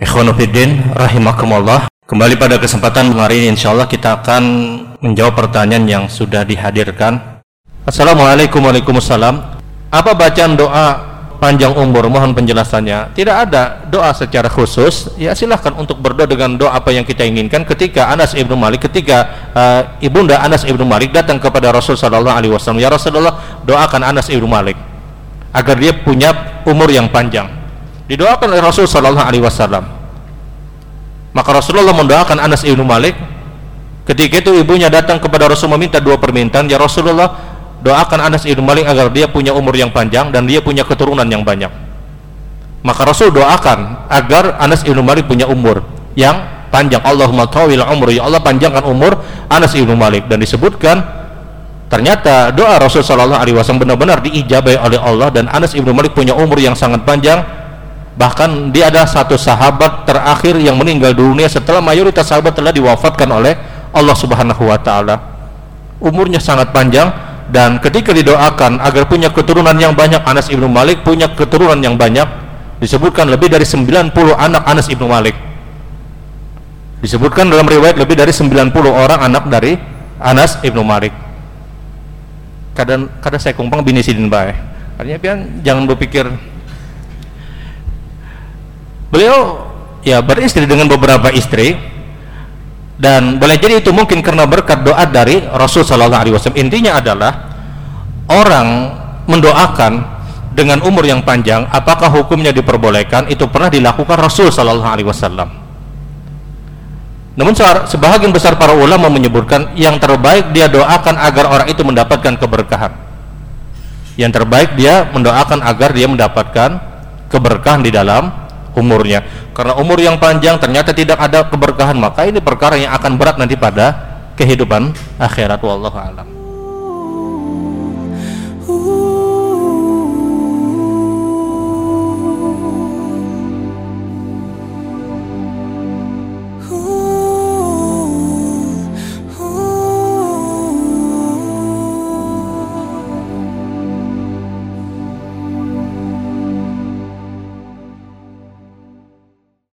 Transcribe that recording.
Ikhwanuddin rahimakumullah. Kembali pada kesempatan hari ini insyaallah kita akan menjawab pertanyaan yang sudah dihadirkan. Assalamualaikum Waalaikumsalam. Apa bacaan doa panjang umur mohon penjelasannya tidak ada doa secara khusus ya silahkan untuk berdoa dengan doa apa yang kita inginkan ketika Anas ibnu Malik ketika uh, ibunda Anas ibnu Malik datang kepada Rasul Shallallahu Alaihi Wasallam ya Rasulullah doakan Anas ibnu Malik agar dia punya umur yang panjang didoakan oleh Rasul Shallallahu Alaihi Wasallam. Maka Rasulullah mendoakan Anas ibnu Malik. Ketika itu ibunya datang kepada Rasul meminta dua permintaan ya Rasulullah doakan Anas ibnu Malik agar dia punya umur yang panjang dan dia punya keturunan yang banyak. Maka Rasul doakan agar Anas ibnu Malik punya umur yang panjang. Allahumma tawil umur ya Allah panjangkan umur Anas ibnu Malik. Dan disebutkan ternyata doa Rasul Shallallahu Alaihi Wasallam benar-benar diijabai oleh Allah dan Anas ibnu Malik punya umur yang sangat panjang bahkan dia adalah satu sahabat terakhir yang meninggal dunia setelah mayoritas sahabat telah diwafatkan oleh Allah Subhanahu Wa Taala. Umurnya sangat panjang dan ketika didoakan agar punya keturunan yang banyak Anas ibnu Malik punya keturunan yang banyak disebutkan lebih dari 90 anak Anas ibnu Malik. Disebutkan dalam riwayat lebih dari 90 orang anak dari Anas ibnu Malik. Kadang kadang saya kumpang bini sidin bae. Artinya pian jangan berpikir beliau ya beristri dengan beberapa istri. Dan boleh jadi itu mungkin karena berkat doa dari Rasul Shallallahu Alaihi Wasallam. Intinya adalah orang mendoakan dengan umur yang panjang apakah hukumnya diperbolehkan itu pernah dilakukan Rasul Shallallahu Alaihi Wasallam. Namun sebagian besar para ulama menyebutkan yang terbaik dia doakan agar orang itu mendapatkan keberkahan. Yang terbaik dia mendoakan agar dia mendapatkan keberkahan di dalam umurnya. Karena umur yang panjang ternyata tidak ada keberkahan maka ini perkara yang akan berat nanti pada kehidupan akhirat. Wallahu alam